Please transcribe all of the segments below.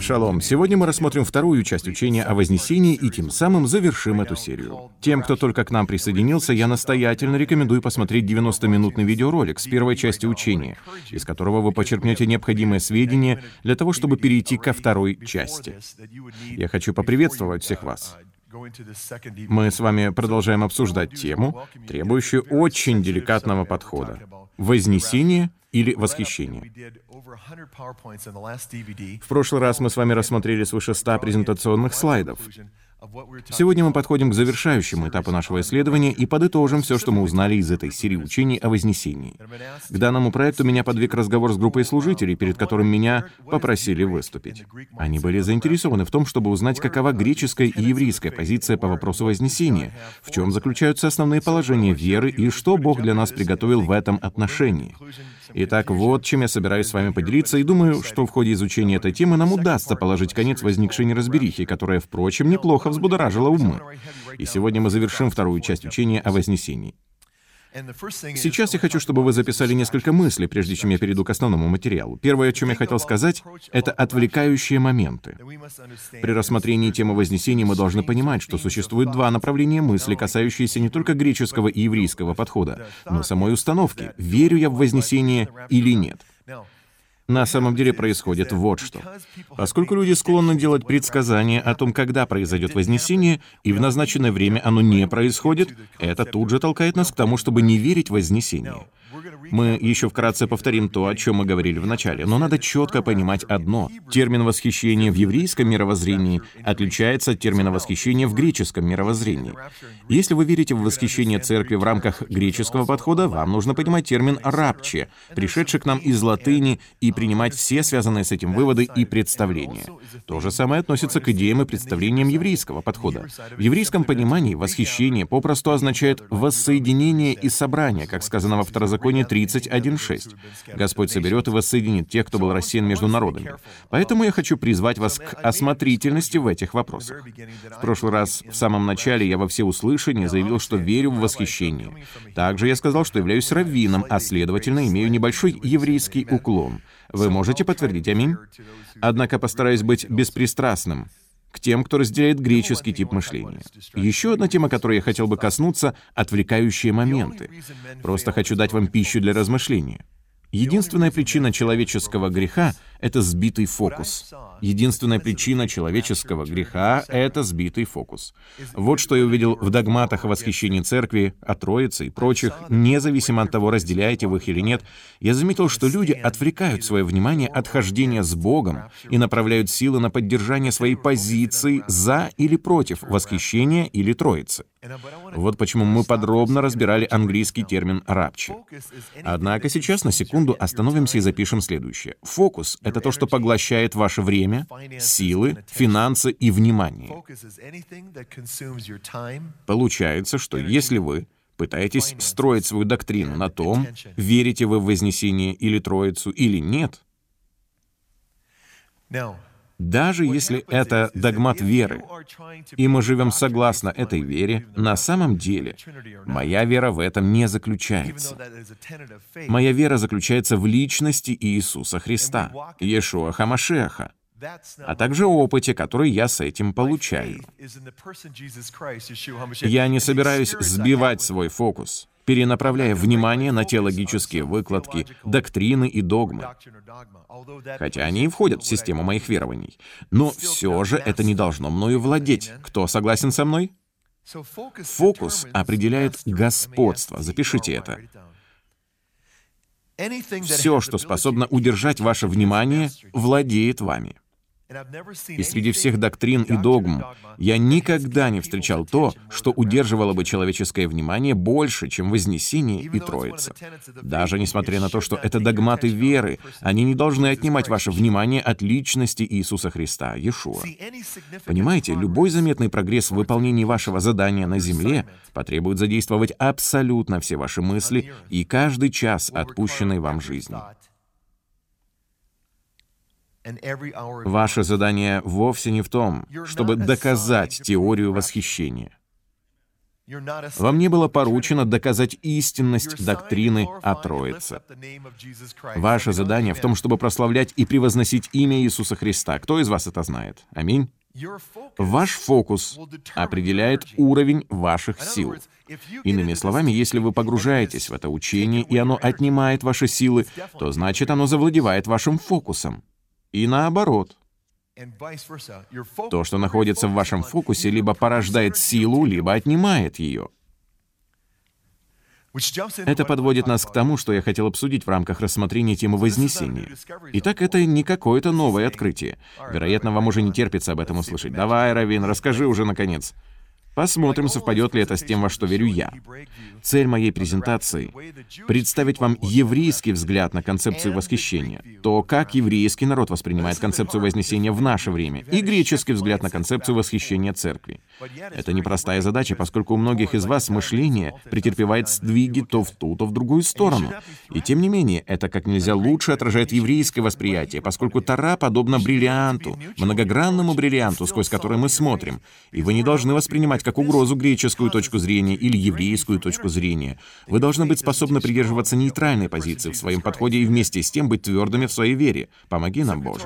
Шалом. Сегодня мы рассмотрим вторую часть учения о Вознесении и тем самым завершим эту серию. Тем, кто только к нам присоединился, я настоятельно рекомендую посмотреть 90-минутный видеоролик с первой части учения, из которого вы почерпнете необходимые сведения для того, чтобы перейти ко второй части. Я хочу поприветствовать всех вас. Мы с вами продолжаем обсуждать тему, требующую очень деликатного подхода. Вознесение или восхищение. В прошлый раз мы с вами рассмотрели свыше 100 презентационных слайдов. Сегодня мы подходим к завершающему этапу нашего исследования и подытожим все, что мы узнали из этой серии учений о Вознесении. К данному проекту меня подвиг разговор с группой служителей, перед которым меня попросили выступить. Они были заинтересованы в том, чтобы узнать, какова греческая и еврейская позиция по вопросу Вознесения, в чем заключаются основные положения веры и что Бог для нас приготовил в этом отношении. Итак, вот чем я собираюсь с вами поделиться, и думаю, что в ходе изучения этой темы нам удастся положить конец возникшей неразберихе, которая, впрочем, неплохо взбудоражила умы. И сегодня мы завершим вторую часть учения о Вознесении. Сейчас я хочу, чтобы вы записали несколько мыслей, прежде чем я перейду к основному материалу. Первое, о чем я хотел сказать, это отвлекающие моменты. При рассмотрении темы Вознесения мы должны понимать, что существует два направления мысли, касающиеся не только греческого и еврейского подхода, но самой установки, верю я в Вознесение или нет. На самом деле происходит вот что. Поскольку люди склонны делать предсказания о том, когда произойдет Вознесение, и в назначенное время оно не происходит, это тут же толкает нас к тому, чтобы не верить в Вознесение. Мы еще вкратце повторим то, о чем мы говорили в начале, но надо четко понимать одно. Термин «восхищение» в еврейском мировоззрении отличается от термина «восхищение» в греческом мировоззрении. Если вы верите в восхищение церкви в рамках греческого подхода, вам нужно понимать термин «рабче», пришедший к нам из латыни, и принимать все связанные с этим выводы и представления. То же самое относится к идеям и представлениям еврейского подхода. В еврейском понимании восхищение попросту означает воссоединение и собрание, как сказано во Второзаконии 3 31.6. Господь соберет и воссоединит тех, кто был рассеян между народами. Поэтому я хочу призвать вас к осмотрительности в этих вопросах. В прошлый раз, в самом начале, я во всеуслышание заявил, что верю в восхищение. Также я сказал, что являюсь раввином, а следовательно, имею небольшой еврейский уклон. Вы можете подтвердить аминь? Однако постараюсь быть беспристрастным к тем, кто разделяет греческий тип мышления. Еще одна тема, которой я хотел бы коснуться — отвлекающие моменты. Просто хочу дать вам пищу для размышления. Единственная причина человеческого греха — это сбитый фокус. Единственная причина человеческого греха — это сбитый фокус. Вот что я увидел в догматах о восхищении церкви, о Троице и прочих, независимо от того, разделяете вы их или нет, я заметил, что люди отвлекают свое внимание от хождения с Богом и направляют силы на поддержание своей позиции за или против восхищения или Троицы. Вот почему мы подробно разбирали английский термин «рабче». Однако сейчас на секунду остановимся и запишем следующее. Фокус — это то, что поглощает ваше время, силы, финансы и внимание. Получается, что если вы пытаетесь строить свою доктрину на том, верите вы в Вознесение или Троицу или нет, даже если это догмат веры, и мы живем согласно этой вере, на самом деле моя вера в этом не заключается. Моя вера заключается в личности Иисуса Христа, Иешуа Хамашеха, а также опыте, который я с этим получаю. Я не собираюсь сбивать свой фокус перенаправляя внимание на теологические выкладки, доктрины и догмы. Хотя они и входят в систему моих верований. Но все же это не должно мною владеть. Кто согласен со мной? Фокус определяет господство. Запишите это. Все, что способно удержать ваше внимание, владеет вами. И среди всех доктрин и догм я никогда не встречал то, что удерживало бы человеческое внимание больше, чем Вознесение и Троица. Даже несмотря на то, что это догматы веры, они не должны отнимать ваше внимание от личности Иисуса Христа, Иешуа. Понимаете, любой заметный прогресс в выполнении вашего задания на земле потребует задействовать абсолютно все ваши мысли и каждый час отпущенной вам жизни. Ваше задание вовсе не в том, чтобы доказать теорию восхищения. Вам не было поручено доказать истинность доктрины о Троице. Ваше задание в том, чтобы прославлять и превозносить имя Иисуса Христа. Кто из вас это знает? Аминь. Ваш фокус определяет уровень ваших сил. Иными словами, если вы погружаетесь в это учение, и оно отнимает ваши силы, то значит оно завладевает вашим фокусом. И наоборот. То, что находится в вашем фокусе, либо порождает силу, либо отнимает ее. Это подводит нас к тому, что я хотел обсудить в рамках рассмотрения темы Вознесения. Итак, это не какое-то новое открытие. Вероятно, вам уже не терпится об этом услышать. Давай, Равин, расскажи уже наконец. Посмотрим, совпадет ли это с тем, во что верю я. Цель моей презентации — представить вам еврейский взгляд на концепцию восхищения, то, как еврейский народ воспринимает концепцию Вознесения в наше время, и греческий взгляд на концепцию восхищения церкви. Это непростая задача, поскольку у многих из вас мышление претерпевает сдвиги то в ту, то в другую сторону. И тем не менее, это как нельзя лучше отражает еврейское восприятие, поскольку Тара подобна бриллианту, многогранному бриллианту, сквозь который мы смотрим, и вы не должны воспринимать воспринимать как угрозу греческую точку зрения или еврейскую точку зрения. Вы должны быть способны придерживаться нейтральной позиции в своем подходе и вместе с тем быть твердыми в своей вере. Помоги нам, Боже.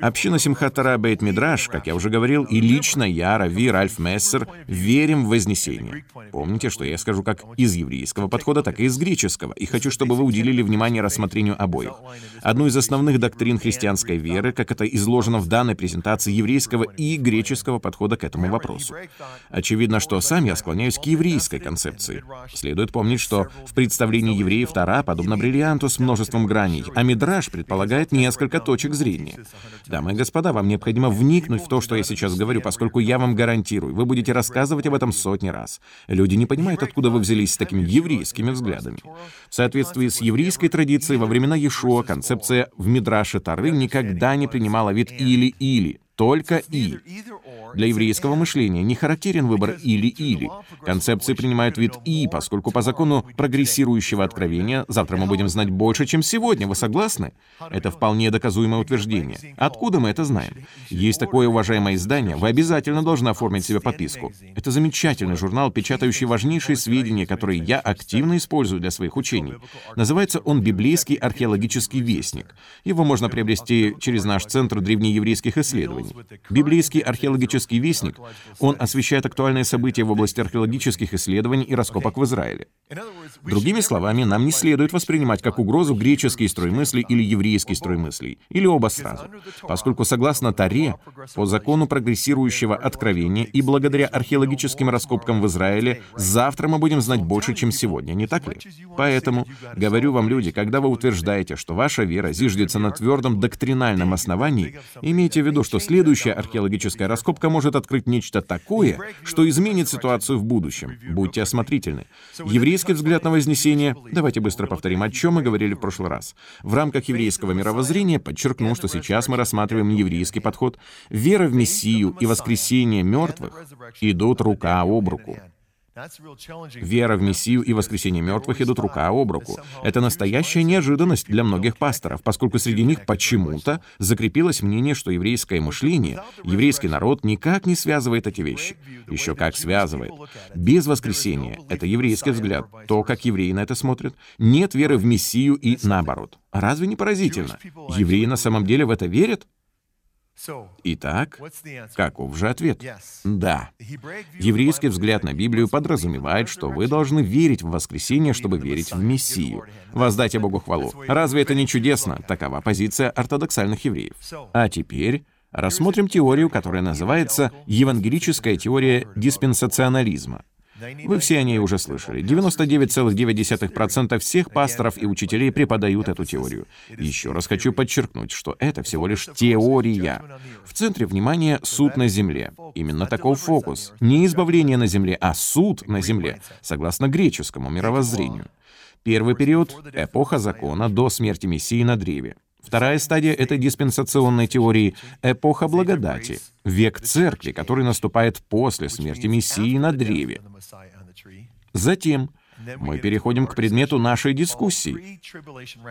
Община Симхатара Бейт Мидраш, как я уже говорил, и лично я, Рави, Ральф Мессер, верим в Вознесение. Помните, что я скажу как из еврейского подхода, так и из греческого, и хочу, чтобы вы уделили внимание рассмотрению обоих. Одну из основных доктрин христианской веры, как это изложено в данной презентации еврейского и греческого подхода к этому вопросу. Очевидно, что сам я склоняюсь к еврейской концепции. Следует помнить, что в представлении евреев Тара подобно бриллианту с множеством граней, а Мидраш предполагает несколько точек зрения. Дамы и господа, вам необходимо вникнуть в то, что я сейчас говорю, поскольку я вам гарантирую, вы будете рассказывать об этом сотни раз. Люди не понимают, откуда вы взялись с такими еврейскими взглядами. В соответствии с еврейской традицией, во времена Иешуа концепция в Мидраше Тары никогда не принимала вид «или-или», только «и». Для еврейского мышления не характерен выбор «или-или». Концепции принимают вид «и», поскольку по закону прогрессирующего откровения завтра мы будем знать больше, чем сегодня. Вы согласны? Это вполне доказуемое утверждение. Откуда мы это знаем? Есть такое уважаемое издание, вы обязательно должны оформить себе подписку. Это замечательный журнал, печатающий важнейшие сведения, которые я активно использую для своих учений. Называется он «Библейский археологический вестник». Его можно приобрести через наш Центр древнееврейских исследований. Библейский археологический вестник, он освещает актуальные события в области археологических исследований и раскопок в Израиле. Другими словами, нам не следует воспринимать как угрозу греческие строймысли или еврейские строймысли, или оба сразу, поскольку согласно Таре, по закону прогрессирующего откровения и благодаря археологическим раскопкам в Израиле, завтра мы будем знать больше, чем сегодня, не так ли? Поэтому, говорю вам, люди, когда вы утверждаете, что ваша вера зиждется на твердом доктринальном основании, имейте в виду, что следующая археологическая раскопка может открыть нечто такое, что изменит ситуацию в будущем. Будьте осмотрительны. Еврейский взгляд на Вознесение, давайте быстро повторим, о чем мы говорили в прошлый раз. В рамках еврейского мировоззрения подчеркну, что сейчас мы рассматриваем еврейский подход. Вера в Мессию и воскресение мертвых идут рука об руку. Вера в Мессию и воскресение мертвых идут рука об руку. Это настоящая неожиданность для многих пасторов, поскольку среди них почему-то закрепилось мнение, что еврейское мышление, еврейский народ никак не связывает эти вещи. Еще как связывает. Без воскресения — это еврейский взгляд, то, как евреи на это смотрят. Нет веры в Мессию и наоборот. Разве не поразительно? Евреи на самом деле в это верят? Итак, каков же ответ? Да. Еврейский взгляд на Библию подразумевает, что вы должны верить в воскресение, чтобы верить в Мессию. Воздайте Богу хвалу. Разве это не чудесно? Такова позиция ортодоксальных евреев. А теперь рассмотрим теорию, которая называется «Евангелическая теория диспенсационализма». Вы все о ней уже слышали. 99,9% всех пасторов и учителей преподают эту теорию. Еще раз хочу подчеркнуть, что это всего лишь теория. В центре внимания суд на земле. Именно таков фокус. Не избавление на земле, а суд на земле, согласно греческому мировоззрению. Первый период — эпоха закона до смерти Мессии на древе. Вторая стадия этой диспенсационной теории — эпоха благодати, век церкви, который наступает после смерти Мессии на древе. Затем мы переходим к предмету нашей дискуссии.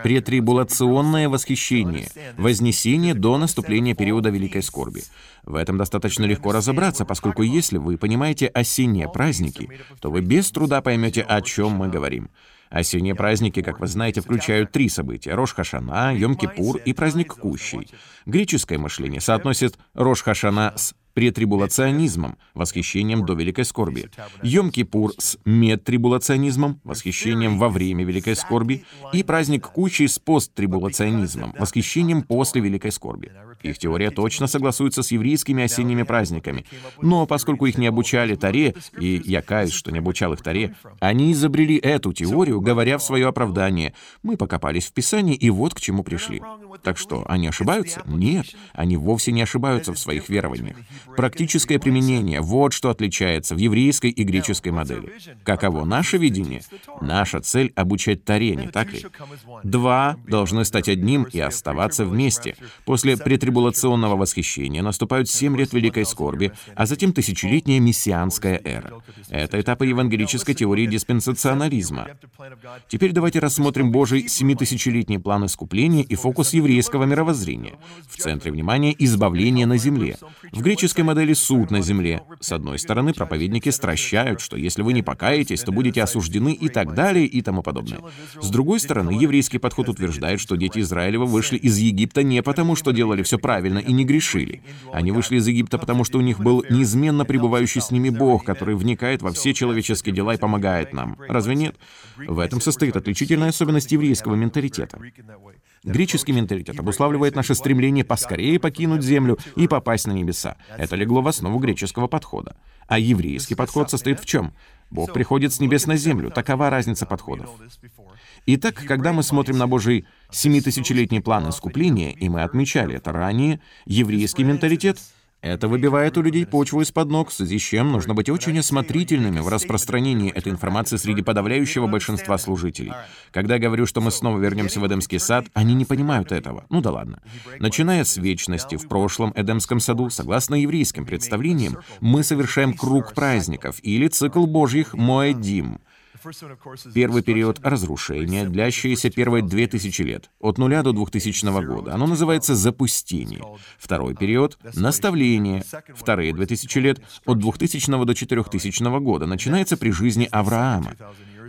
Претрибулационное восхищение, вознесение до наступления периода Великой Скорби. В этом достаточно легко разобраться, поскольку если вы понимаете осенние праздники, то вы без труда поймете, о чем мы говорим. Осенние праздники, как вы знаете, включают три события — Рош-Хашана, Йом-Кипур и праздник Кущей. Греческое мышление соотносит Рош-Хашана с претрибулационизмом, восхищением до Великой Скорби, Йом-Кипур с медтрибулационизмом, восхищением во время Великой Скорби, и праздник Кучи с посттрибулационизмом, восхищением после Великой Скорби. Их теория точно согласуется с еврейскими осенними праздниками. Но поскольку их не обучали Таре, и я каюсь, что не обучал их Таре, они изобрели эту теорию, говоря в свое оправдание. Мы покопались в Писании, и вот к чему пришли. Так что, они ошибаются? Нет, они вовсе не ошибаются в своих верованиях. Практическое применение — вот что отличается в еврейской и греческой модели. Каково наше видение? Наша цель — обучать Таре, не так ли? Два должны стать одним и оставаться вместе. После претребования трибулационного восхищения наступают семь лет великой скорби, а затем тысячелетняя мессианская эра. Это этапы евангелической теории диспенсационализма. Теперь давайте рассмотрим Божий семитысячелетний план искупления и фокус еврейского мировоззрения. В центре внимания — избавление на земле. В греческой модели — суд на земле. С одной стороны, проповедники стращают, что если вы не покаетесь, то будете осуждены и так далее и тому подобное. С другой стороны, еврейский подход утверждает, что дети Израилева вышли из Египта не потому, что делали все правильно и не грешили. Они вышли из Египта, потому что у них был неизменно пребывающий с ними Бог, который вникает во все человеческие дела и помогает нам. Разве нет? В этом состоит отличительная особенность еврейского менталитета. Греческий менталитет обуславливает наше стремление поскорее покинуть землю и попасть на небеса. Это легло в основу греческого подхода. А еврейский подход состоит в чем? Бог приходит с небес на землю. Такова разница подходов. Итак, когда мы смотрим на Божий семитысячелетний план искупления, и мы отмечали это ранее, еврейский менталитет — это выбивает у людей почву из-под ног, в связи с чем нужно быть очень осмотрительными в распространении этой информации среди подавляющего большинства служителей. Когда я говорю, что мы снова вернемся в Эдемский сад, они не понимают этого. Ну да ладно. Начиная с вечности в прошлом Эдемском саду, согласно еврейским представлениям, мы совершаем круг праздников или цикл Божьих Моэдим. Первый период разрушения, длящийся первые две тысячи лет, от нуля до 2000 года. Оно называется запустение. Второй период — наставление. Вторые две тысячи лет, от 2000 до 4000 года, начинается при жизни Авраама.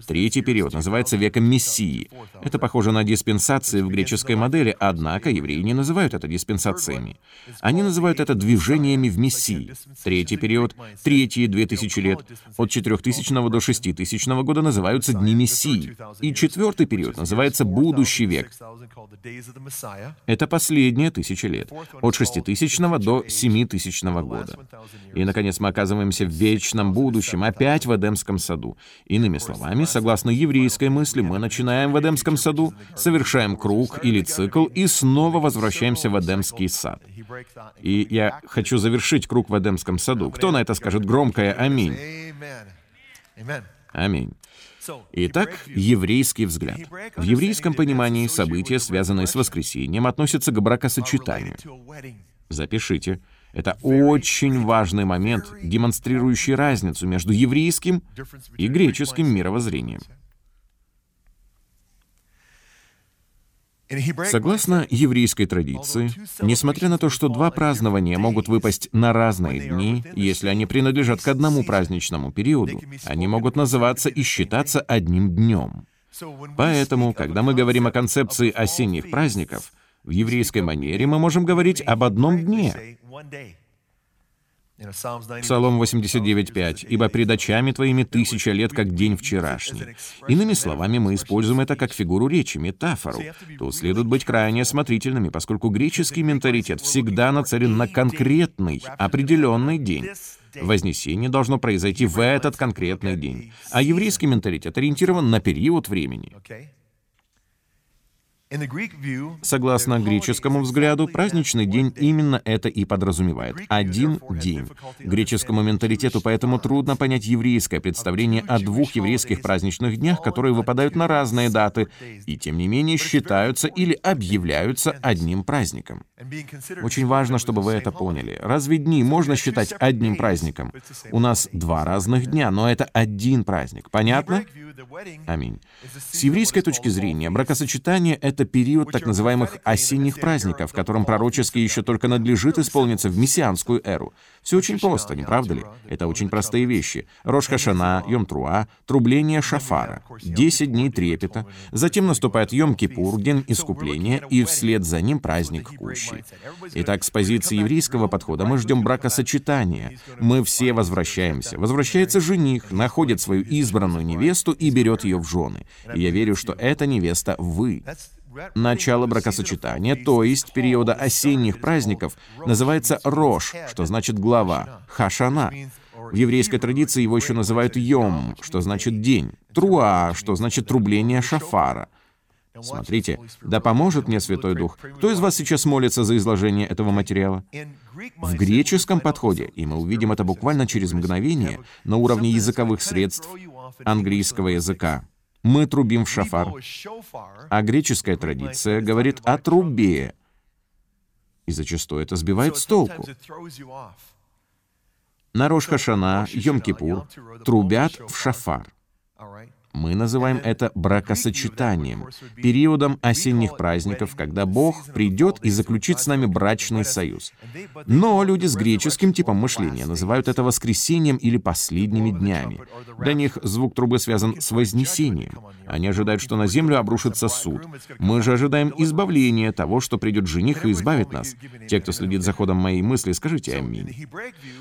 Третий период называется веком Мессии. Это похоже на диспенсации в греческой модели, однако евреи не называют это диспенсациями. Они называют это движениями в Мессии. Третий период, третьи две тысячи лет, от 4000 до 6000 года называются Дни Мессии. И четвертый период называется Будущий век. Это последние тысячи лет, от 6000 до 7000 года. И, наконец, мы оказываемся в вечном будущем, опять в Эдемском саду. Иными словами, согласно еврейской мысли, мы начинаем в Эдемском саду, совершаем круг или цикл и снова возвращаемся в Эдемский сад. И я хочу завершить круг в Эдемском саду. Кто на это скажет громкое «Аминь»? Аминь. Итак, еврейский взгляд. В еврейском понимании события, связанные с воскресением, относятся к бракосочетанию. Запишите. Это очень важный момент, демонстрирующий разницу между еврейским и греческим мировоззрением. Согласно еврейской традиции, несмотря на то, что два празднования могут выпасть на разные дни, если они принадлежат к одному праздничному периоду, они могут называться и считаться одним днем. Поэтому, когда мы говорим о концепции осенних праздников, в еврейской манере мы можем говорить об одном дне. Псалом 89.5. «Ибо пред очами твоими тысяча лет, как день вчерашний». Иными словами, мы используем это как фигуру речи, метафору. Тут следует быть крайне осмотрительными, поскольку греческий менталитет всегда нацелен на конкретный, определенный день. Вознесение должно произойти в этот конкретный день. А еврейский менталитет ориентирован на период времени. Согласно греческому взгляду, праздничный день именно это и подразумевает. Один день. Греческому менталитету поэтому трудно понять еврейское представление о двух еврейских праздничных днях, которые выпадают на разные даты, и тем не менее считаются или объявляются одним праздником. Очень важно, чтобы вы это поняли. Разве дни можно считать одним праздником? У нас два разных дня, но это один праздник. Понятно? Аминь. С еврейской точки зрения, бракосочетание — это период так называемых осенних праздников, которым пророчески еще только надлежит исполниться в мессианскую эру. Все очень просто, не правда ли? Это очень простые вещи. Рош Хашана, Йом Труа, трубление шафара, 10 дней трепета, затем наступает Йом Кипур, день искупления, и вслед за ним праздник Кущи. Итак, с позиции еврейского подхода мы ждем бракосочетания. Мы все возвращаемся. Возвращается жених, находит свою избранную невесту и берет ее в жены. И я верю, что эта невеста вы. Начало бракосочетания, то есть периода осенних праздников, называется Рош, что значит глава, Хашана. В еврейской традиции его еще называют Йом, что значит день, Труа, что значит трубление шафара. Смотрите, да поможет мне Святой Дух. Кто из вас сейчас молится за изложение этого материала? В греческом подходе, и мы увидим это буквально через мгновение, на уровне языковых средств английского языка, мы трубим в шафар, а греческая традиция говорит о трубе, и зачастую это сбивает с толку. На Рош-Хашана, Йом-Кипур трубят в шафар. Мы называем это бракосочетанием, периодом осенних праздников, когда Бог придет и заключит с нами брачный союз. Но люди с греческим типом мышления называют это воскресением или последними днями. Для них звук трубы связан с вознесением. Они ожидают, что на землю обрушится суд. Мы же ожидаем избавления того, что придет жених и избавит нас. Те, кто следит за ходом моей мысли, скажите «Аминь».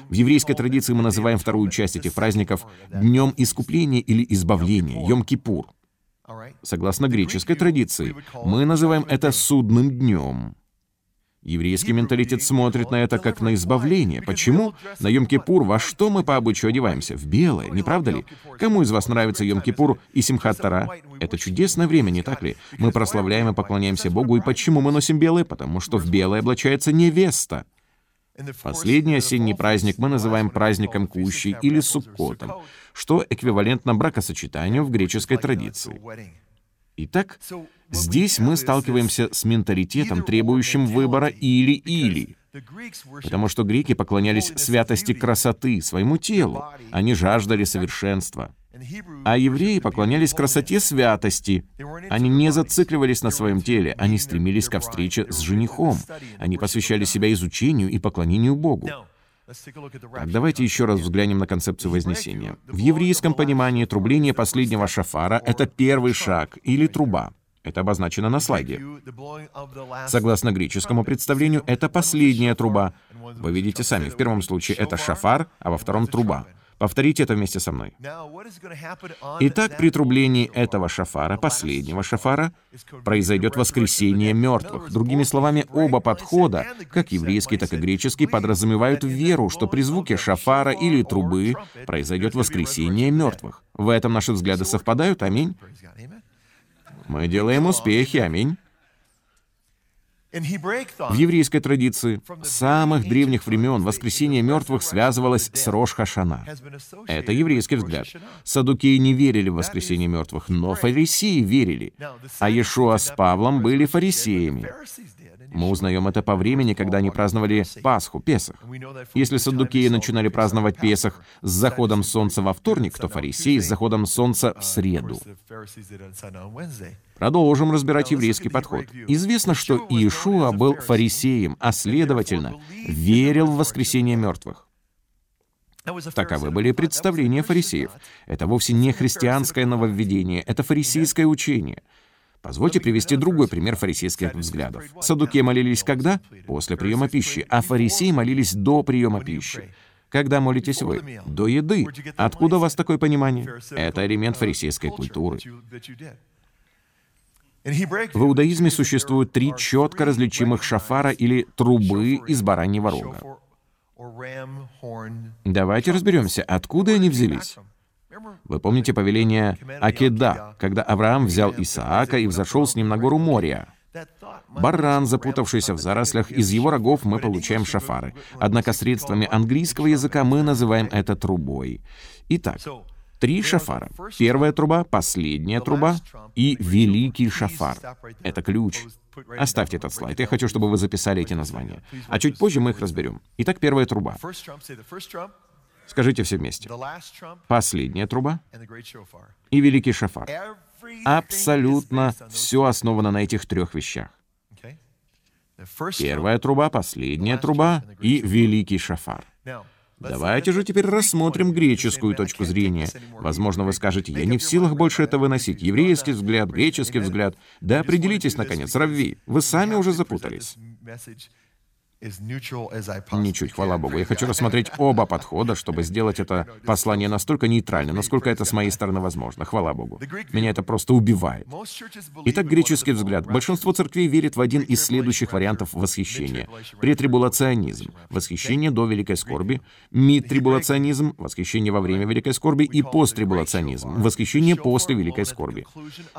В еврейской традиции мы называем вторую часть этих праздников Днем Искупления или Избавления. Йом-Кипур. Согласно греческой традиции, мы называем это судным днем. Еврейский менталитет смотрит на это как на избавление. Почему? На Йом-Кипур во что мы по обычаю одеваемся? В белое, не правда ли? Кому из вас нравится Йом-Кипур и Симхат Тара? Это чудесное время, не так ли? Мы прославляем и поклоняемся Богу. И почему мы носим белое? Потому что в белое облачается невеста. Последний осенний праздник мы называем праздником Кущи или Суккотом что эквивалентно бракосочетанию в греческой традиции. Итак, здесь мы сталкиваемся с менталитетом, требующим выбора или-или. Потому что греки поклонялись святости красоты, своему телу. Они жаждали совершенства. А евреи поклонялись красоте святости. Они не зацикливались на своем теле, они стремились ко встрече с женихом. Они посвящали себя изучению и поклонению Богу. Так, давайте еще раз взглянем на концепцию Вознесения. В еврейском понимании трубление последнего шафара — это первый шаг или труба. Это обозначено на слайде. Согласно греческому представлению, это последняя труба. Вы видите сами, в первом случае это шафар, а во втором — труба. Повторите это вместе со мной. Итак, при трублении этого шафара, последнего шафара, произойдет воскресение мертвых. Другими словами, оба подхода, как еврейский, так и греческий, подразумевают веру, что при звуке шафара или трубы произойдет воскресение мертвых. В этом наши взгляды совпадают? Аминь. Мы делаем успехи. Аминь. В еврейской традиции с самых древних времен воскресение мертвых связывалось с Рош Хашана. Это еврейский взгляд. Садукеи не верили в воскресение мертвых, но фарисеи верили. А Иешуа с Павлом были фарисеями. Мы узнаем это по времени, когда они праздновали Пасху, Песах. Если саддукеи начинали праздновать Песах с заходом солнца во вторник, то фарисеи с заходом солнца в среду. Продолжим разбирать еврейский подход. Известно, что Иешуа был фарисеем, а следовательно, верил в воскресение мертвых. Таковы были представления фарисеев. Это вовсе не христианское нововведение, это фарисейское учение — Позвольте привести другой пример фарисейских взглядов. Садуки молились когда? После приема пищи, а фарисеи молились до приема пищи. Когда молитесь вы? До еды. Откуда у вас такое понимание? Это элемент фарисейской культуры. В иудаизме существуют три четко различимых шафара или трубы из бараньего рога. Давайте разберемся, откуда они взялись. Вы помните повеление Акеда, когда Авраам взял Исаака и взошел с ним на гору Мория? Баран, запутавшийся в зарослях, из его рогов мы получаем шафары. Однако средствами английского языка мы называем это трубой. Итак, Три шафара. Первая труба, последняя труба и великий шафар. Это ключ. Оставьте этот слайд. Я хочу, чтобы вы записали эти названия. А чуть позже мы их разберем. Итак, первая труба. Скажите все вместе. Последняя труба и великий шафар. Абсолютно все основано на этих трех вещах. Первая труба, последняя труба и великий шафар. Давайте же теперь рассмотрим греческую точку зрения. Возможно, вы скажете, я не в силах больше это выносить. Еврейский взгляд, греческий взгляд. Да определитесь, наконец, Равви. Вы сами уже запутались. Ничуть, хвала Богу. Я хочу рассмотреть оба подхода, чтобы сделать это послание настолько нейтральным, насколько это с моей стороны возможно. Хвала Богу. Меня это просто убивает. Итак, греческий взгляд. Большинство церквей верит в один из следующих вариантов восхищения. Претрибулационизм. Восхищение до великой скорби. Мидтрибулационизм. Восхищение во время великой скорби. И посттрибулационизм. Восхищение после великой скорби.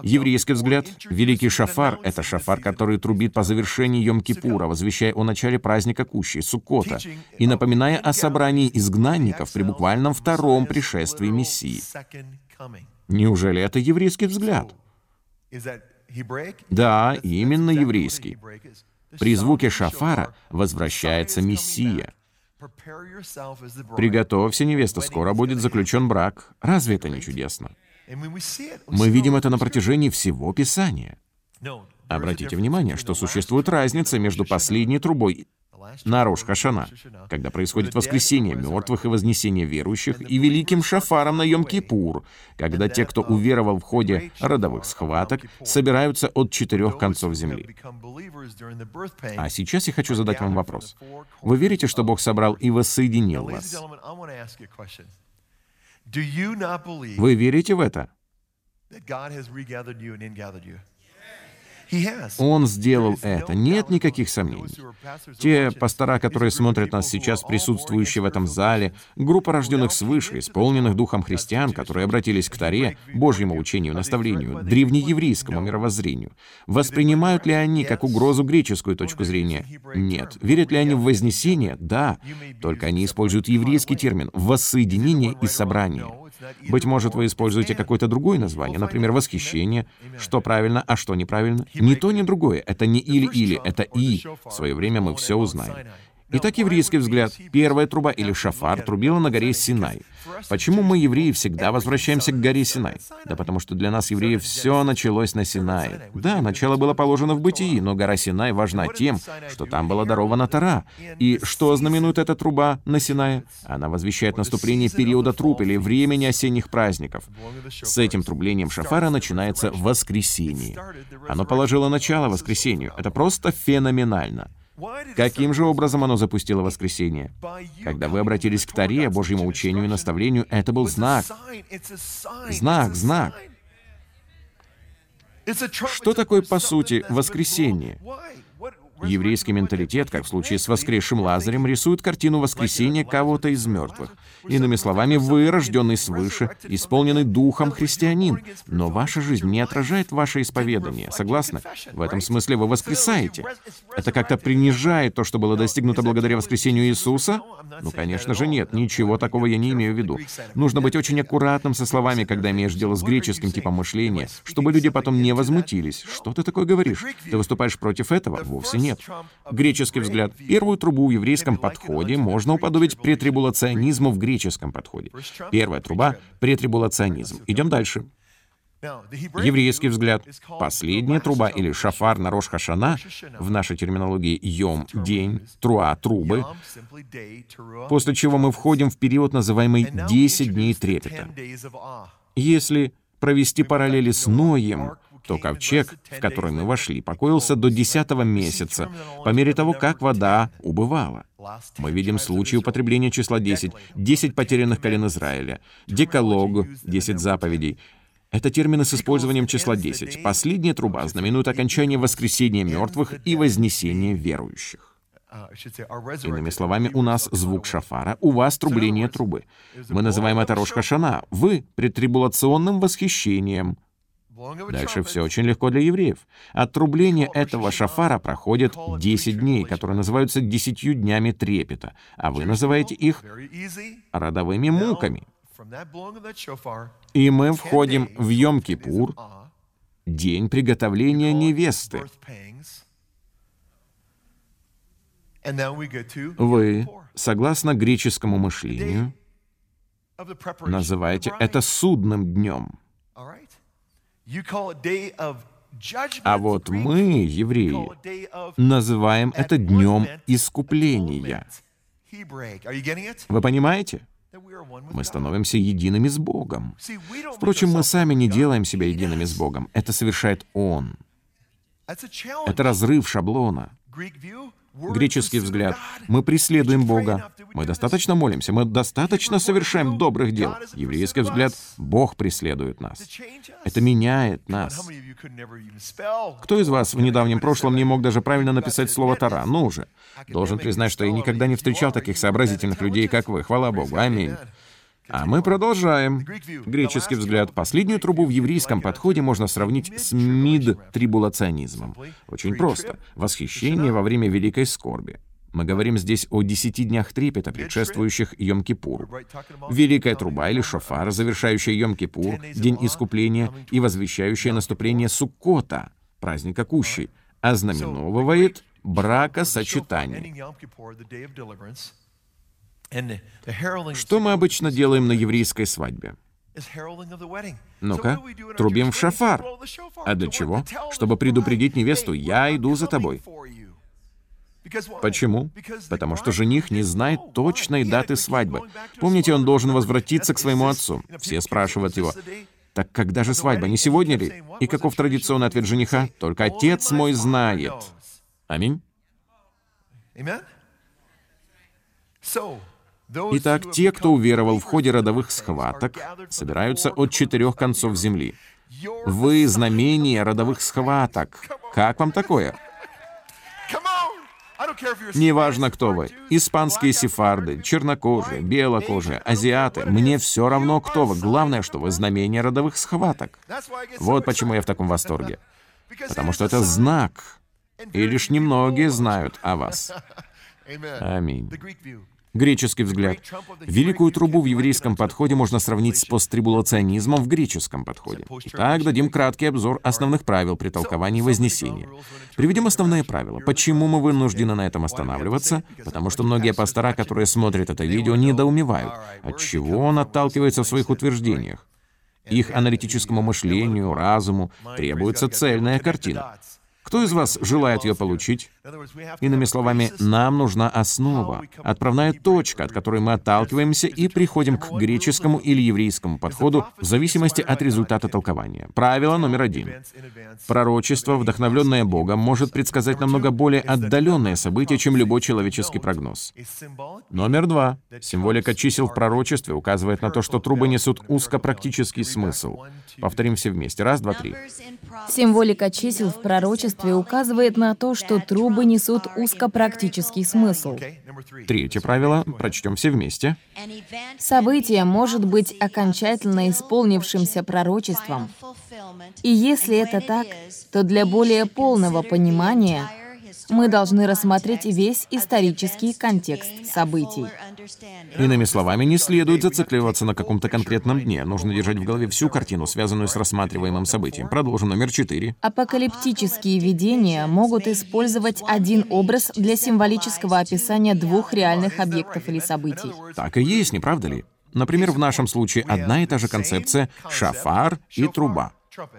Еврейский взгляд. Великий шафар — это шафар, который трубит по завершении Йом-Кипура, возвещая о начале праздника Кущи, Суккота, и напоминая о собрании изгнанников при буквальном втором пришествии Мессии. Неужели это еврейский взгляд? Да, именно еврейский. При звуке шафара возвращается Мессия. Приготовься, невеста, скоро будет заключен брак. Разве это не чудесно? Мы видим это на протяжении всего Писания. Обратите внимание, что существует разница между последней трубой на Рош Хашана, когда происходит воскресение мертвых и вознесение верующих, и великим шафаром на Йом-Кипур, когда те, кто уверовал в ходе родовых схваток, собираются от четырех концов земли. А сейчас я хочу задать вам вопрос. Вы верите, что Бог собрал и воссоединил вас? Вы верите в это? Он сделал это, нет никаких сомнений. Те пастора, которые смотрят нас сейчас, присутствующие в этом зале, группа рожденных свыше, исполненных Духом христиан, которые обратились к Таре, Божьему учению, наставлению, древнееврейскому мировоззрению, воспринимают ли они как угрозу греческую точку зрения? Нет. Верят ли они в вознесение? Да. Только они используют еврейский термин «воссоединение и собрание». Быть может, вы используете какое-то другое название, например, восхищение. Что правильно, а что неправильно? Ни то, ни другое. Это не или-или, это и. В свое время мы все узнаем. Итак, еврейский взгляд. Первая труба или шафар трубила на горе Синай. Почему мы, евреи, всегда возвращаемся к горе Синай? Да потому что для нас, евреев, все началось на Синае. Да, начало было положено в бытии, но гора Синай важна тем, что там была дарована Тара. И что знаменует эта труба на Синае? Она возвещает наступление периода труб или времени осенних праздников. С этим трублением шафара начинается воскресенье. Оно положило начало воскресению. Это просто феноменально. Каким же образом оно запустило воскресение? Когда вы обратились к Таре, Божьему учению и наставлению, это был знак. Знак, знак. Что такое, по сути, воскресение? Еврейский менталитет, как в случае с воскресшим Лазарем, рисует картину воскресения кого-то из мертвых. Иными словами, вы, рожденный свыше, исполненный духом христианин, но ваша жизнь не отражает ваше исповедание. Согласны? В этом смысле вы воскресаете. Это как-то принижает то, что было достигнуто благодаря воскресению Иисуса? Ну, конечно же, нет. Ничего такого я не имею в виду. Нужно быть очень аккуратным со словами, когда имеешь дело с греческим типом мышления, чтобы люди потом не возмутились. Что ты такое говоришь? Ты выступаешь против этого? Вовсе нет. Греческий взгляд. Первую трубу в еврейском подходе можно уподобить претрибулационизму в греческом подходе. Первая труба — претрибулационизм. Идем дальше. Еврейский взгляд. Последняя труба или шафар на Рош Хашана, в нашей терминологии Йом — день, Труа — трубы, после чего мы входим в период, называемый «10 дней трепета». Если провести параллели с Ноем, то ковчег, в который мы вошли, покоился до десятого месяца, по мере того, как вода убывала. Мы видим случаи употребления числа 10, 10 потерянных колен Израиля, декалог, 10 заповедей. Это термины с использованием числа 10. Последняя труба знаменует окончание воскресения мертвых и вознесения верующих. Иными словами, у нас звук шафара, у вас трубление трубы. Мы называем это Рош Хашана, вы — претрибулационным восхищением — Дальше все очень легко для евреев. Отрубление этого шафара проходит 10 дней, которые называются десятью днями трепета, а вы называете их родовыми муками. И мы входим в Йом-Кипур, день приготовления невесты. Вы, согласно греческому мышлению, называете это судным днем. А вот мы, евреи, называем это днем искупления. Вы понимаете? Мы становимся едиными с Богом. Впрочем, мы сами не делаем себя едиными с Богом. Это совершает Он. Это разрыв шаблона. Греческий взгляд. Мы преследуем Бога. Мы достаточно молимся, мы достаточно совершаем добрых дел. Еврейский взгляд. Бог преследует нас. Это меняет нас. Кто из вас в недавнем прошлом не мог даже правильно написать слово «тара»? Ну уже. Должен признать, что я никогда не встречал таких сообразительных людей, как вы. Хвала Богу. Аминь. А мы продолжаем. Греческий взгляд. Последнюю трубу в еврейском подходе можно сравнить с мид-трибулационизмом. Очень просто. Восхищение во время великой скорби. Мы говорим здесь о десяти днях трепета, предшествующих Йом-Кипуру. Великая труба или шофар, завершающая Йом-Кипур, день искупления и возвещающая наступление Суккота, праздника Кущи, ознаменовывает бракосочетание. Что мы обычно делаем на еврейской свадьбе? Ну-ка, трубим в шафар. А для чего? Чтобы предупредить невесту, я иду за тобой. Почему? Потому что жених не знает точной даты свадьбы. Помните, он должен возвратиться к своему отцу. Все спрашивают его, так когда же свадьба, не сегодня ли? И каков традиционный ответ жениха? Только отец мой знает. Аминь. Итак, те, кто уверовал в ходе родовых схваток, собираются от четырех концов земли. Вы — знамение родовых схваток. Как вам такое? Неважно, кто вы. Испанские сефарды, чернокожие, белокожие, азиаты. Мне все равно, кто вы. Главное, что вы знамение родовых схваток. Вот почему я в таком восторге. Потому что это знак. И лишь немногие знают о вас. Аминь. Греческий взгляд. Великую трубу в еврейском подходе можно сравнить с посттрибулационизмом в греческом подходе. Итак, дадим краткий обзор основных правил при толковании Вознесения. Приведем основные правила. Почему мы вынуждены на этом останавливаться? Потому что многие пастора, которые смотрят это видео, недоумевают, от чего он отталкивается в своих утверждениях. Их аналитическому мышлению, разуму требуется цельная картина. Кто из вас желает ее получить? Иными словами, нам нужна основа, отправная точка, от которой мы отталкиваемся и приходим к греческому или еврейскому подходу в зависимости от результата толкования. Правило номер один. Пророчество, вдохновленное Богом, может предсказать намного более отдаленные события, чем любой человеческий прогноз. Номер два. Символика чисел в пророчестве указывает на то, что трубы несут узкопрактический смысл. Повторим все вместе. Раз, два, три. Символика чисел в пророчестве указывает на то, что трубы несут узкопрактический смысл. Третье правило. Прочтем все вместе. Событие может быть окончательно исполнившимся пророчеством. И если это так, то для более полного понимания мы должны рассмотреть весь исторический контекст событий. Иными словами, не следует зацикливаться на каком-то конкретном дне. Нужно держать в голове всю картину, связанную с рассматриваемым событием. Продолжим номер четыре. Апокалиптические видения могут использовать один образ для символического описания двух реальных объектов или событий. Так и есть, не правда ли? Например, в нашем случае одна и та же концепция — шафар и труба.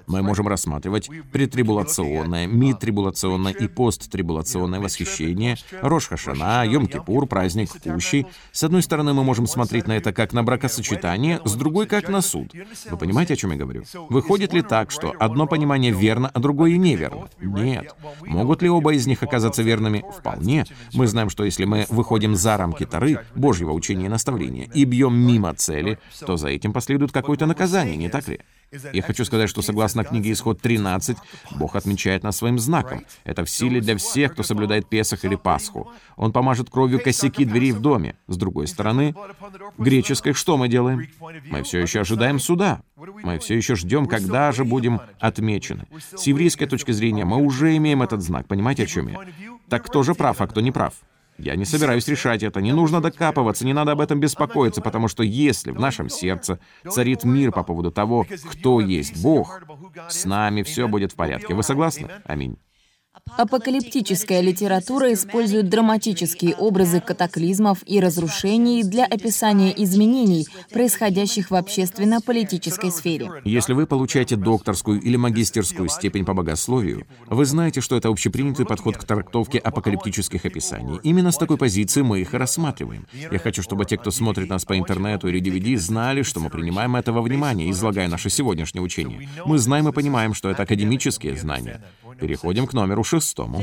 Мы можем рассматривать претрибулационное, мидтрибулационное и посттрибулационное восхищение, Рош-Хашана, Йом-Кипур, праздник Кущи. С одной стороны, мы можем смотреть на это как на бракосочетание, с другой — как на суд. Вы понимаете, о чем я говорю? Выходит ли так, что одно понимание верно, а другое неверно? Нет. Могут ли оба из них оказаться верными? Вполне. Мы знаем, что если мы выходим за рамки Тары, Божьего учения и наставления, и бьем мимо цели, то за этим последует какое-то наказание, не так ли? Я хочу сказать, что согласно книге Исход 13, Бог отмечает нас своим знаком. Это в силе для всех, кто соблюдает Песах или Пасху. Он помажет кровью косяки дверей в доме. С другой стороны, греческой что мы делаем? Мы все еще ожидаем суда. Мы все еще ждем, когда же будем отмечены. С еврейской точки зрения мы уже имеем этот знак. Понимаете, о чем я? Так кто же прав, а кто не прав? Я не собираюсь решать это, не нужно докапываться, не надо об этом беспокоиться, потому что если в нашем сердце царит мир по поводу того, кто есть Бог, с нами все будет в порядке. Вы согласны? Аминь. Апокалиптическая литература использует драматические образы катаклизмов и разрушений для описания изменений, происходящих в общественно-политической сфере. Если вы получаете докторскую или магистерскую степень по богословию, вы знаете, что это общепринятый подход к трактовке апокалиптических описаний. Именно с такой позиции мы их рассматриваем. Я хочу, чтобы те, кто смотрит нас по интернету или DVD, знали, что мы принимаем это во внимание, излагая наше сегодняшнее учение. Мы знаем и понимаем, что это академические знания. Переходим к номеру шестому.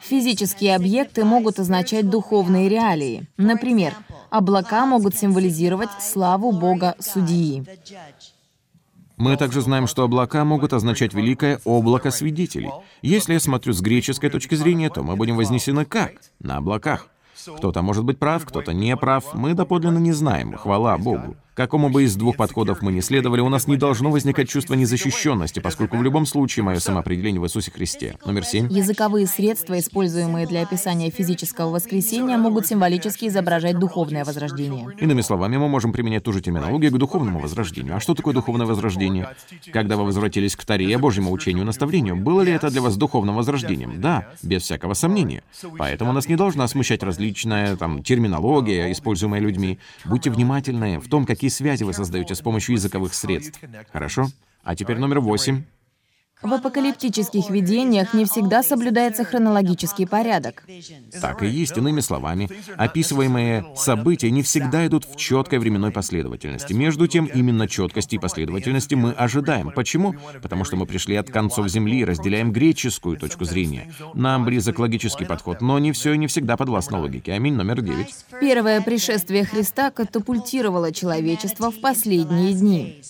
Физические объекты могут означать духовные реалии. Например, облака могут символизировать славу Бога Судьи. Мы также знаем, что облака могут означать великое облако свидетелей. Если я смотрю с греческой точки зрения, то мы будем вознесены как? На облаках. Кто-то может быть прав, кто-то не прав. Мы доподлинно не знаем. Хвала Богу. Какому бы из двух подходов мы ни следовали, у нас не должно возникать чувство незащищенности, поскольку в любом случае мое самоопределение в Иисусе Христе. Номер семь. Языковые средства, используемые для описания физического воскресения, могут символически изображать духовное возрождение. Иными словами, мы можем применять ту же терминологию к духовному возрождению. А что такое духовное возрождение? Когда вы возвратились к Таре, Божьему учению, наставлению, было ли это для вас духовным возрождением? Да, без всякого сомнения. Поэтому нас не должна смущать различная там, терминология, используемая людьми. Будьте внимательны в том, какие какие связи вы создаете с помощью языковых средств. Хорошо? А теперь номер восемь. В апокалиптических видениях не всегда соблюдается хронологический порядок. Так и есть, иными словами, описываемые события не всегда идут в четкой временной последовательности. Между тем, именно четкости и последовательности мы ожидаем. Почему? Потому что мы пришли от концов Земли и разделяем греческую точку зрения. Нам близок логический подход, но не все и не всегда подвластно логике. Аминь, номер девять. Первое пришествие Христа катапультировало человечество в последние дни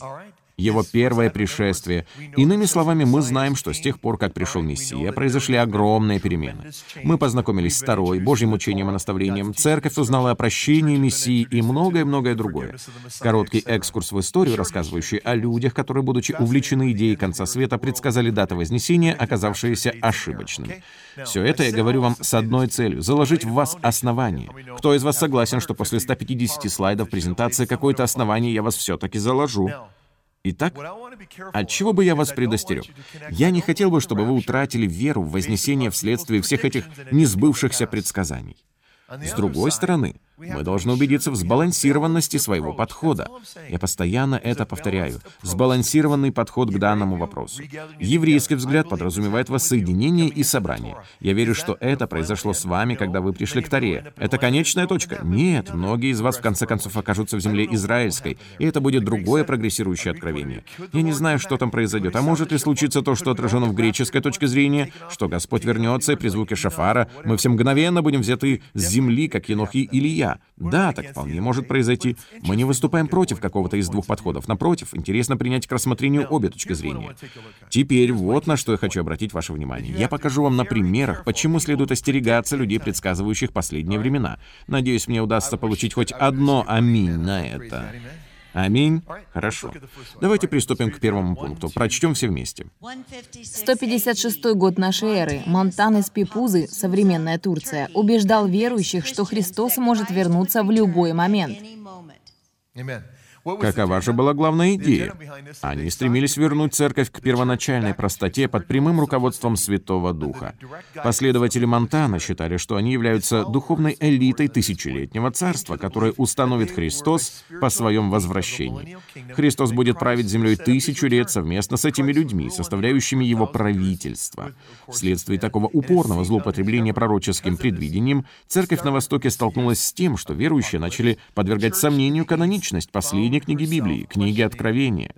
его первое пришествие. Иными словами, мы знаем, что с тех пор, как пришел Мессия, произошли огромные перемены. Мы познакомились с Тарой, Божьим учением и наставлением, церковь узнала о прощении Мессии и многое-многое другое. Короткий экскурс в историю, рассказывающий о людях, которые, будучи увлечены идеей конца света, предсказали даты Вознесения, оказавшиеся ошибочными. Все это я говорю вам с одной целью — заложить в вас основание. Кто из вас согласен, что после 150 слайдов презентации какое-то основание я вас все-таки заложу? Итак, от чего бы я вас предостерег? Я не хотел бы, чтобы вы утратили веру в Вознесение вследствие всех этих несбывшихся предсказаний. С другой стороны, мы должны убедиться в сбалансированности своего подхода. Я постоянно это повторяю. Сбалансированный подход к данному вопросу. Еврейский взгляд подразумевает воссоединение и собрание. Я верю, что это произошло с вами, когда вы пришли к Таре. Это конечная точка? Нет, многие из вас в конце концов окажутся в земле израильской, и это будет другое прогрессирующее откровение. Я не знаю, что там произойдет, а может ли случиться то, что отражено в греческой точке зрения, что Господь вернется, и при звуке шафара мы все мгновенно будем взяты с земли, как Енох и Илья, да, так вполне может произойти. Мы не выступаем против какого-то из двух подходов. Напротив, интересно принять к рассмотрению обе точки зрения. Теперь вот на что я хочу обратить ваше внимание. Я покажу вам на примерах, почему следует остерегаться людей, предсказывающих последние времена. Надеюсь, мне удастся получить хоть одно «Аминь» на это. Аминь. Хорошо. Давайте приступим к первому пункту. Прочтем все вместе. 156 год нашей эры. Монтан из Пипузы, современная Турция, убеждал верующих, что Христос может вернуться в любой момент. Какова же была главная идея? Они стремились вернуть церковь к первоначальной простоте под прямым руководством Святого Духа. Последователи Монтана считали, что они являются духовной элитой тысячелетнего царства, которое установит Христос по своем возвращении. Христос будет править землей тысячу лет совместно с этими людьми, составляющими его правительство. Вследствие такого упорного злоупотребления пророческим предвидением, церковь на Востоке столкнулась с тем, что верующие начали подвергать сомнению каноничность последних последней книги Библии, книги Откровения.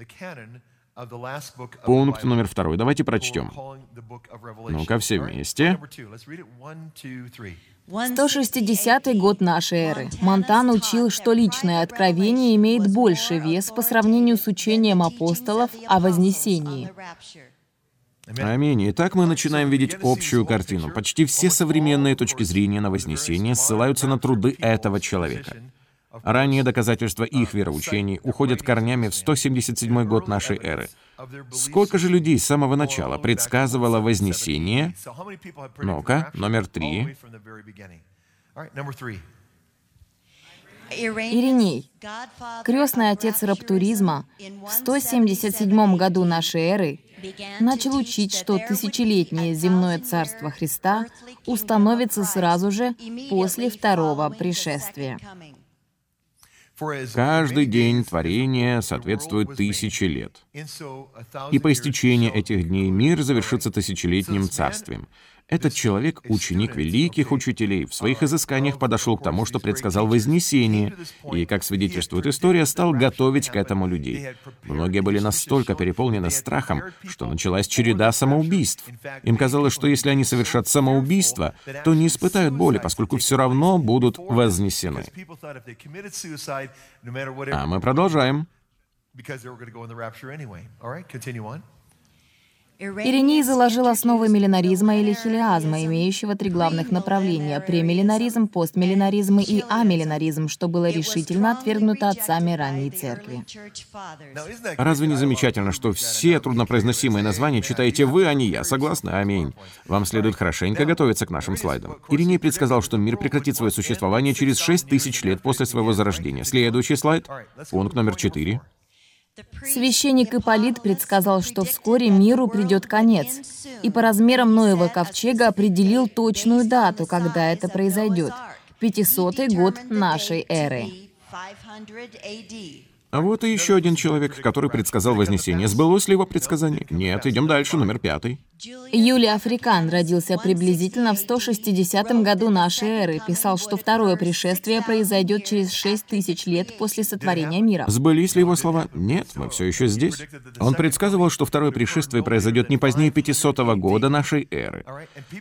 Пункт номер второй. Давайте прочтем. Ну-ка, все вместе. 160 год нашей эры. Монтан учил, что личное откровение имеет больше вес по сравнению с учением апостолов о Вознесении. Аминь. Итак, мы начинаем видеть общую картину. Почти все современные точки зрения на Вознесение ссылаются на труды этого человека. Ранние доказательства их вероучений уходят корнями в 177 год нашей эры. Сколько же людей с самого начала предсказывало Вознесение? Ну-ка, номер три. Ириней, крестный отец раптуризма, в 177 году нашей эры начал учить, что тысячелетнее земное царство Христа установится сразу же после второго пришествия. Каждый день творения соответствует тысяче лет. И по истечении этих дней мир завершится тысячелетним царствием. Этот человек, ученик великих учителей, в своих изысканиях подошел к тому, что предсказал Вознесение, и, как свидетельствует история, стал готовить к этому людей. Многие были настолько переполнены страхом, что началась череда самоубийств. Им казалось, что если они совершат самоубийство, то не испытают боли, поскольку все равно будут вознесены. А мы продолжаем. Ириней заложил основы миллинаризма или хилиазма, имеющего три главных направления — премиллинаризм, постмиллинаризм и амиллинаризм, что было решительно отвергнуто отцами ранней церкви. Разве не замечательно, что все труднопроизносимые названия читаете вы, а не я? Согласны? Аминь. Вам следует хорошенько готовиться к нашим слайдам. Ириней предсказал, что мир прекратит свое существование через 6 тысяч лет после своего зарождения. Следующий слайд. Пункт номер 4. Священник Ипполит предсказал, что вскоре миру придет конец, и по размерам Ноева ковчега определил точную дату, когда это произойдет — 500 год нашей эры. А вот и еще один человек, который предсказал Вознесение. Сбылось ли его предсказание? Нет, идем дальше, номер пятый. Юлий Африкан родился приблизительно в 160 году нашей эры. Писал, что второе пришествие произойдет через 6 тысяч лет после сотворения мира. Сбылись ли его слова? Нет, мы все еще здесь. Он предсказывал, что второе пришествие произойдет не позднее 500 года нашей эры.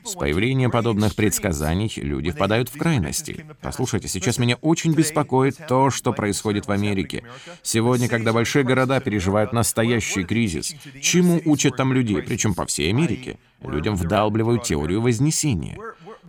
С появлением подобных предсказаний люди впадают в крайности. Послушайте, сейчас меня очень беспокоит то, что происходит в Америке. Сегодня, когда большие города переживают настоящий кризис, чему учат там людей, причем по всей Америке? Людям вдалбливают теорию Вознесения.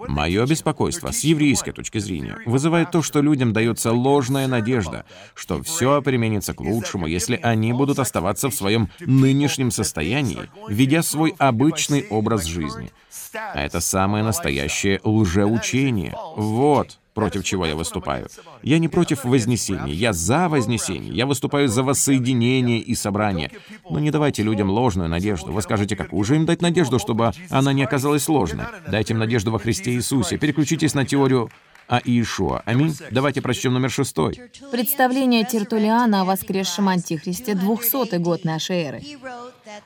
Мое беспокойство с еврейской точки зрения вызывает то, что людям дается ложная надежда, что все применится к лучшему, если они будут оставаться в своем нынешнем состоянии, ведя свой обычный образ жизни. А это самое настоящее лжеучение. Вот против чего я выступаю. Я не против Вознесения, я за Вознесение, я выступаю за воссоединение и собрание. Но не давайте людям ложную надежду. Вы скажете, какую же им дать надежду, чтобы она не оказалась ложной? Дайте им надежду во Христе Иисусе. Переключитесь на теорию а Иешуа. Аминь. Давайте прочтем номер шестой. Представление Тертулиана о воскресшем Антихристе 200 год нашей эры.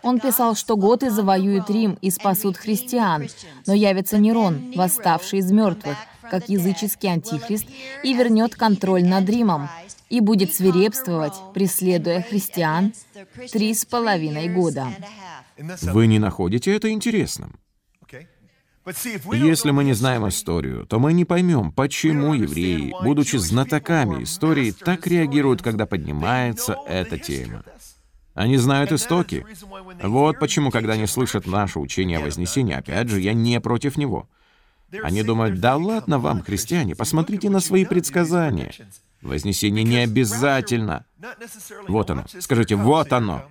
Он писал, что готы завоюют Рим и спасут христиан, но явится Нерон, восставший из мертвых, как языческий антихрист, и вернет контроль над Римом, и будет свирепствовать, преследуя христиан, три с половиной года. Вы не находите это интересным? Если мы не знаем историю, то мы не поймем, почему евреи, будучи знатоками истории, так реагируют, когда поднимается эта тема. Они знают истоки. Вот почему, когда они слышат наше учение о Вознесении, опять же, я не против него. Они думают, да ладно вам, христиане, посмотрите на свои предсказания. Вознесение не обязательно. Вот оно. Скажите, вот оно.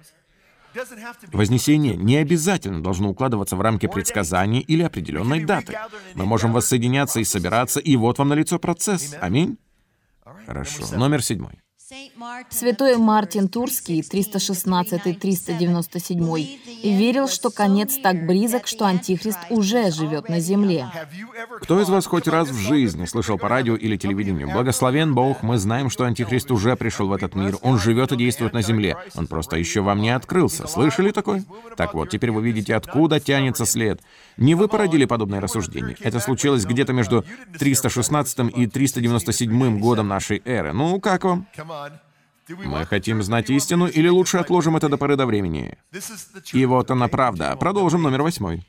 Вознесение не обязательно должно укладываться в рамки предсказаний или определенной даты. Мы можем воссоединяться и собираться, и вот вам налицо процесс. Аминь. Хорошо. Номер седьмой. Святой Мартин Турский, 316-397, верил, что конец так близок, что Антихрист уже живет на земле. Кто из вас хоть раз в жизни слышал по радио или телевидению «Благословен Бог, мы знаем, что Антихрист уже пришел в этот мир, он живет и действует на земле, он просто еще вам не открылся». Слышали такое? Так вот, теперь вы видите, откуда тянется след. Не вы породили подобное рассуждение. Это случилось где-то между 316 и 397 годом нашей эры. Ну, как вам? Мы хотим знать истину или лучше отложим это до поры до времени? И вот она правда. Продолжим номер восьмой.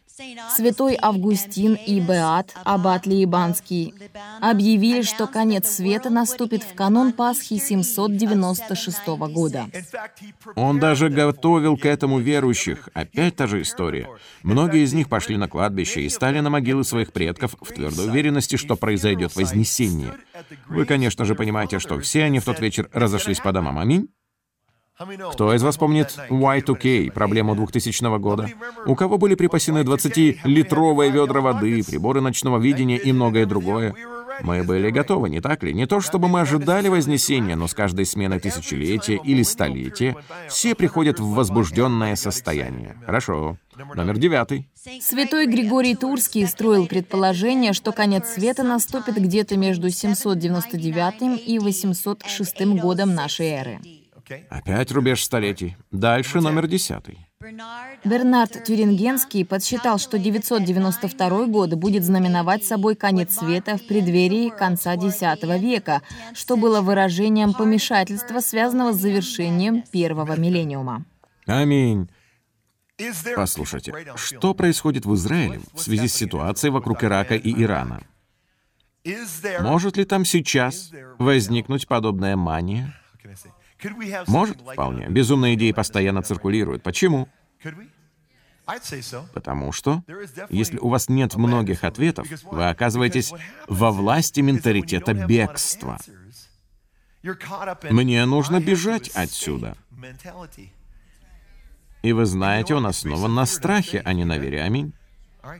Святой Августин и Беат, аббат Лиебанский, объявили, что конец света наступит в канун Пасхи 796 года. Он даже готовил к этому верующих. Опять та же история. Многие из них пошли на кладбище и стали на могилы своих предков в твердой уверенности, что произойдет вознесение. Вы, конечно же, понимаете, что все они в тот вечер разошлись по домам. Аминь? Кто из вас помнит Y2K, проблему 2000 года? У кого были припасены 20-литровые ведра воды, приборы ночного видения и многое другое? Мы были готовы, не так ли? Не то чтобы мы ожидали Вознесения, но с каждой сменой тысячелетия или столетия все приходят в возбужденное состояние. Хорошо. Номер девятый. Святой Григорий Турский строил предположение, что конец света наступит где-то между 799 и 806 годом нашей эры. Опять рубеж столетий. Дальше номер десятый. Бернард Тюрингенский подсчитал, что 992 год будет знаменовать собой конец света в преддверии конца X века, что было выражением помешательства, связанного с завершением первого миллениума. Аминь. Послушайте, что происходит в Израиле в связи с ситуацией вокруг Ирака и Ирана? Может ли там сейчас возникнуть подобная мания? Может, вполне. Безумные идеи постоянно циркулируют. Почему? Потому что, если у вас нет многих ответов, вы оказываетесь во власти менталитета бегства. Мне нужно бежать отсюда. И вы знаете, он основан на страхе, а не на вере. Аминь.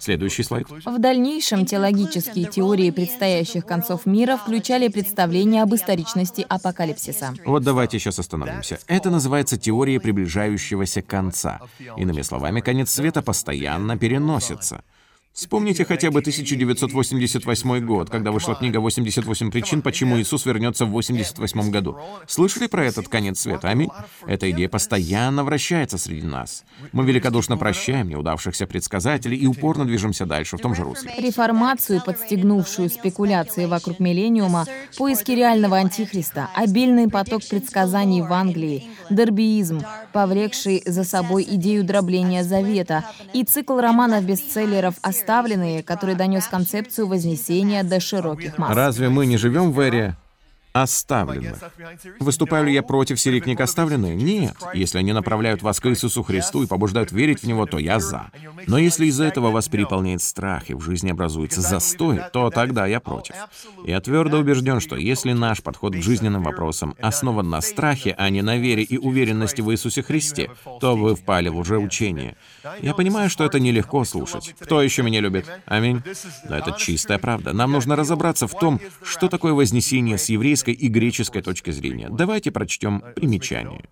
Следующий слайд. В дальнейшем теологические теории предстоящих концов мира включали представление об историчности апокалипсиса. Вот давайте сейчас остановимся. Это называется теория приближающегося конца. Иными словами, конец света постоянно переносится. Вспомните хотя бы 1988 год, когда вышла книга «88 причин, почему Иисус вернется в 88 году». Слышали про этот конец света? Аминь. Эта идея постоянно вращается среди нас. Мы великодушно прощаем неудавшихся предсказателей и упорно движемся дальше в том же русле. Реформацию, подстегнувшую спекуляции вокруг миллениума, поиски реального антихриста, обильный поток предсказаний в Англии, дербиизм, повлекший за собой идею дробления завета, и цикл романов-бестселлеров о оставленные, который донес концепцию Вознесения до широких масс. Разве мы не живем в эре оставленных. Выступаю ли я против серии книг «Оставленные»? Нет. Если они направляют вас к Иисусу Христу и побуждают верить в Него, то я за. Но если из-за этого вас переполняет страх и в жизни образуется застой, то тогда я против. Я твердо убежден, что если наш подход к жизненным вопросам основан на страхе, а не на вере и уверенности в Иисусе Христе, то вы впали в лжеучение. Я понимаю, что это нелегко слушать. Кто еще меня любит? Аминь. Но это чистая правда. Нам нужно разобраться в том, что такое вознесение с еврейской и греческой точки зрения. Давайте прочтем примечание.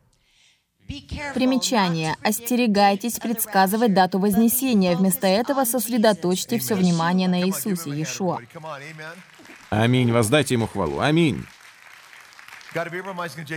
Примечание. Остерегайтесь предсказывать дату Вознесения. Вместо этого сосредоточьте все внимание на Иисусе, Иешуа. Аминь. Воздайте ему хвалу. Аминь.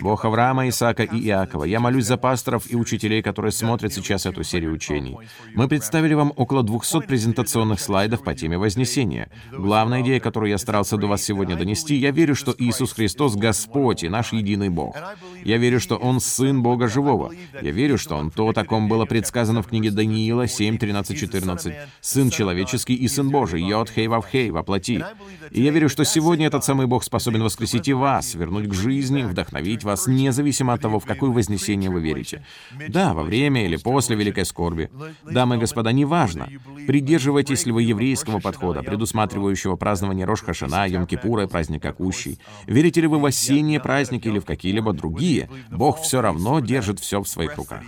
Бог Авраама, Исаака и Иакова, я молюсь за пасторов и учителей, которые смотрят сейчас эту серию учений. Мы представили вам около 200 презентационных слайдов по теме Вознесения. Главная идея, которую я старался до вас сегодня донести, я верю, что Иисус Христос — Господь и наш единый Бог. Я верю, что Он — Сын Бога Живого. Я верю, что Он то, о ком было предсказано в книге Даниила 7, 13, 14. Сын человеческий и Сын Божий, Йод Хей Вавхей, воплоти. И я верю, что сегодня этот самый Бог способен воскресить и вас, вернуть к жизни, жизни, вдохновить вас, независимо от того, в какое вознесение вы верите. Да, во время или после великой скорби. Дамы и господа, неважно, придерживаетесь ли вы еврейского подхода, предусматривающего празднование Рош-Хашана, Йом-Кипура и праздника Кущей. Верите ли вы в осенние праздники или в какие-либо другие, Бог все равно держит все в своих руках.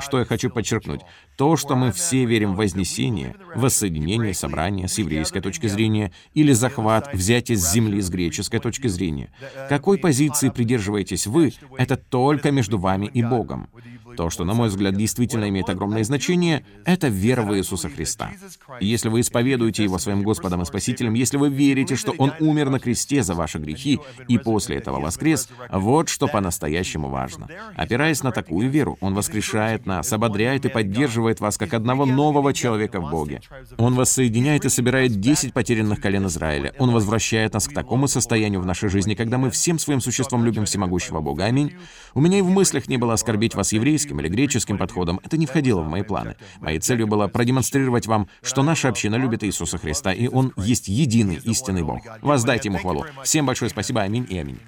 Что я хочу подчеркнуть? То, что мы все верим в вознесение, воссоединение, собрание с еврейской точки зрения или захват, взятие с земли с греческой точки зрения. Какой позиции придерживаетесь вы, это только между вами и Богом. То, что, на мой взгляд, действительно имеет огромное значение, это вера в Иисуса Христа. Если вы исповедуете Его своим Господом и Спасителем, если вы верите, что Он умер на кресте за ваши грехи и после этого воскрес, вот что по-настоящему важно. Опираясь на такую веру, Он воскрешает нас, ободряет и поддерживает вас как одного нового человека в Боге. Он вас соединяет и собирает 10 потерянных колен Израиля. Он возвращает нас к такому состоянию в нашей жизни, когда мы всем своим существом любим всемогущего Бога. Аминь. У меня и в мыслях не было оскорбить вас еврейским или греческим подходом. Это не входило в мои планы. Моей целью было продемонстрировать вам, что наша община любит Иисуса Христа, и Он есть единый истинный Бог. Воздайте Ему хвалу. Всем большое спасибо. Аминь и аминь.